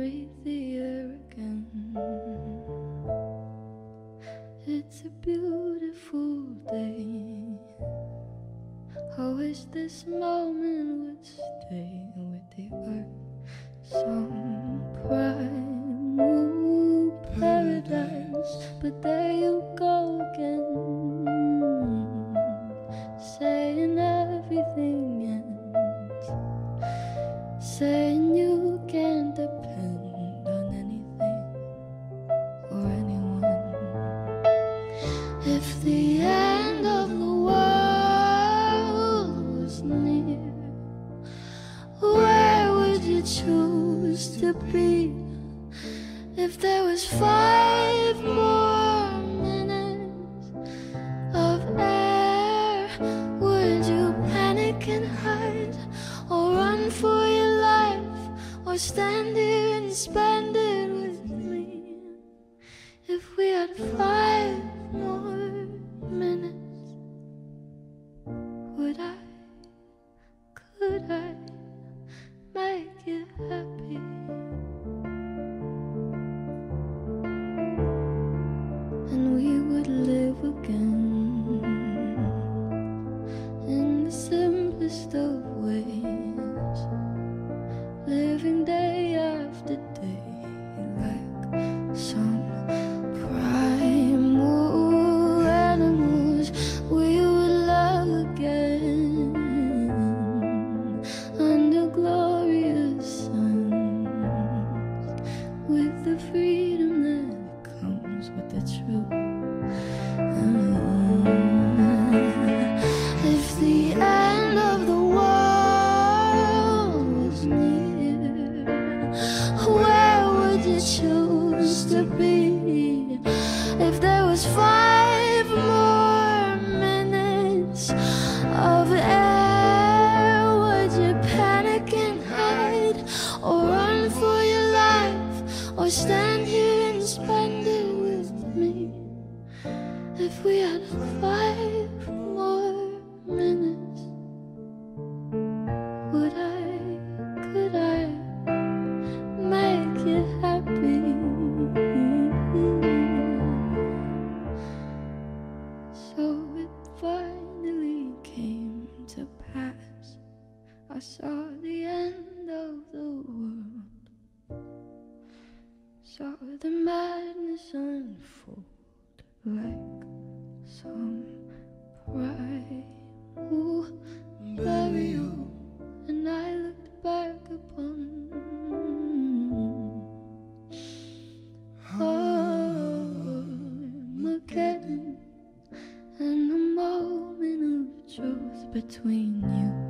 breathe the air again. It's a beautiful day. I wish this moment would stay with the earth. Some primal paradise, but there you go again. Say choose to be? If there was five more minutes of air, would you panic and hide, or run for your life, or stand here and spend it with me? If we had five to be? If there was five saw the end of the world. Saw the madness unfold like some primal burial. And I looked back upon ah, Armageddon and the moment of truth between you.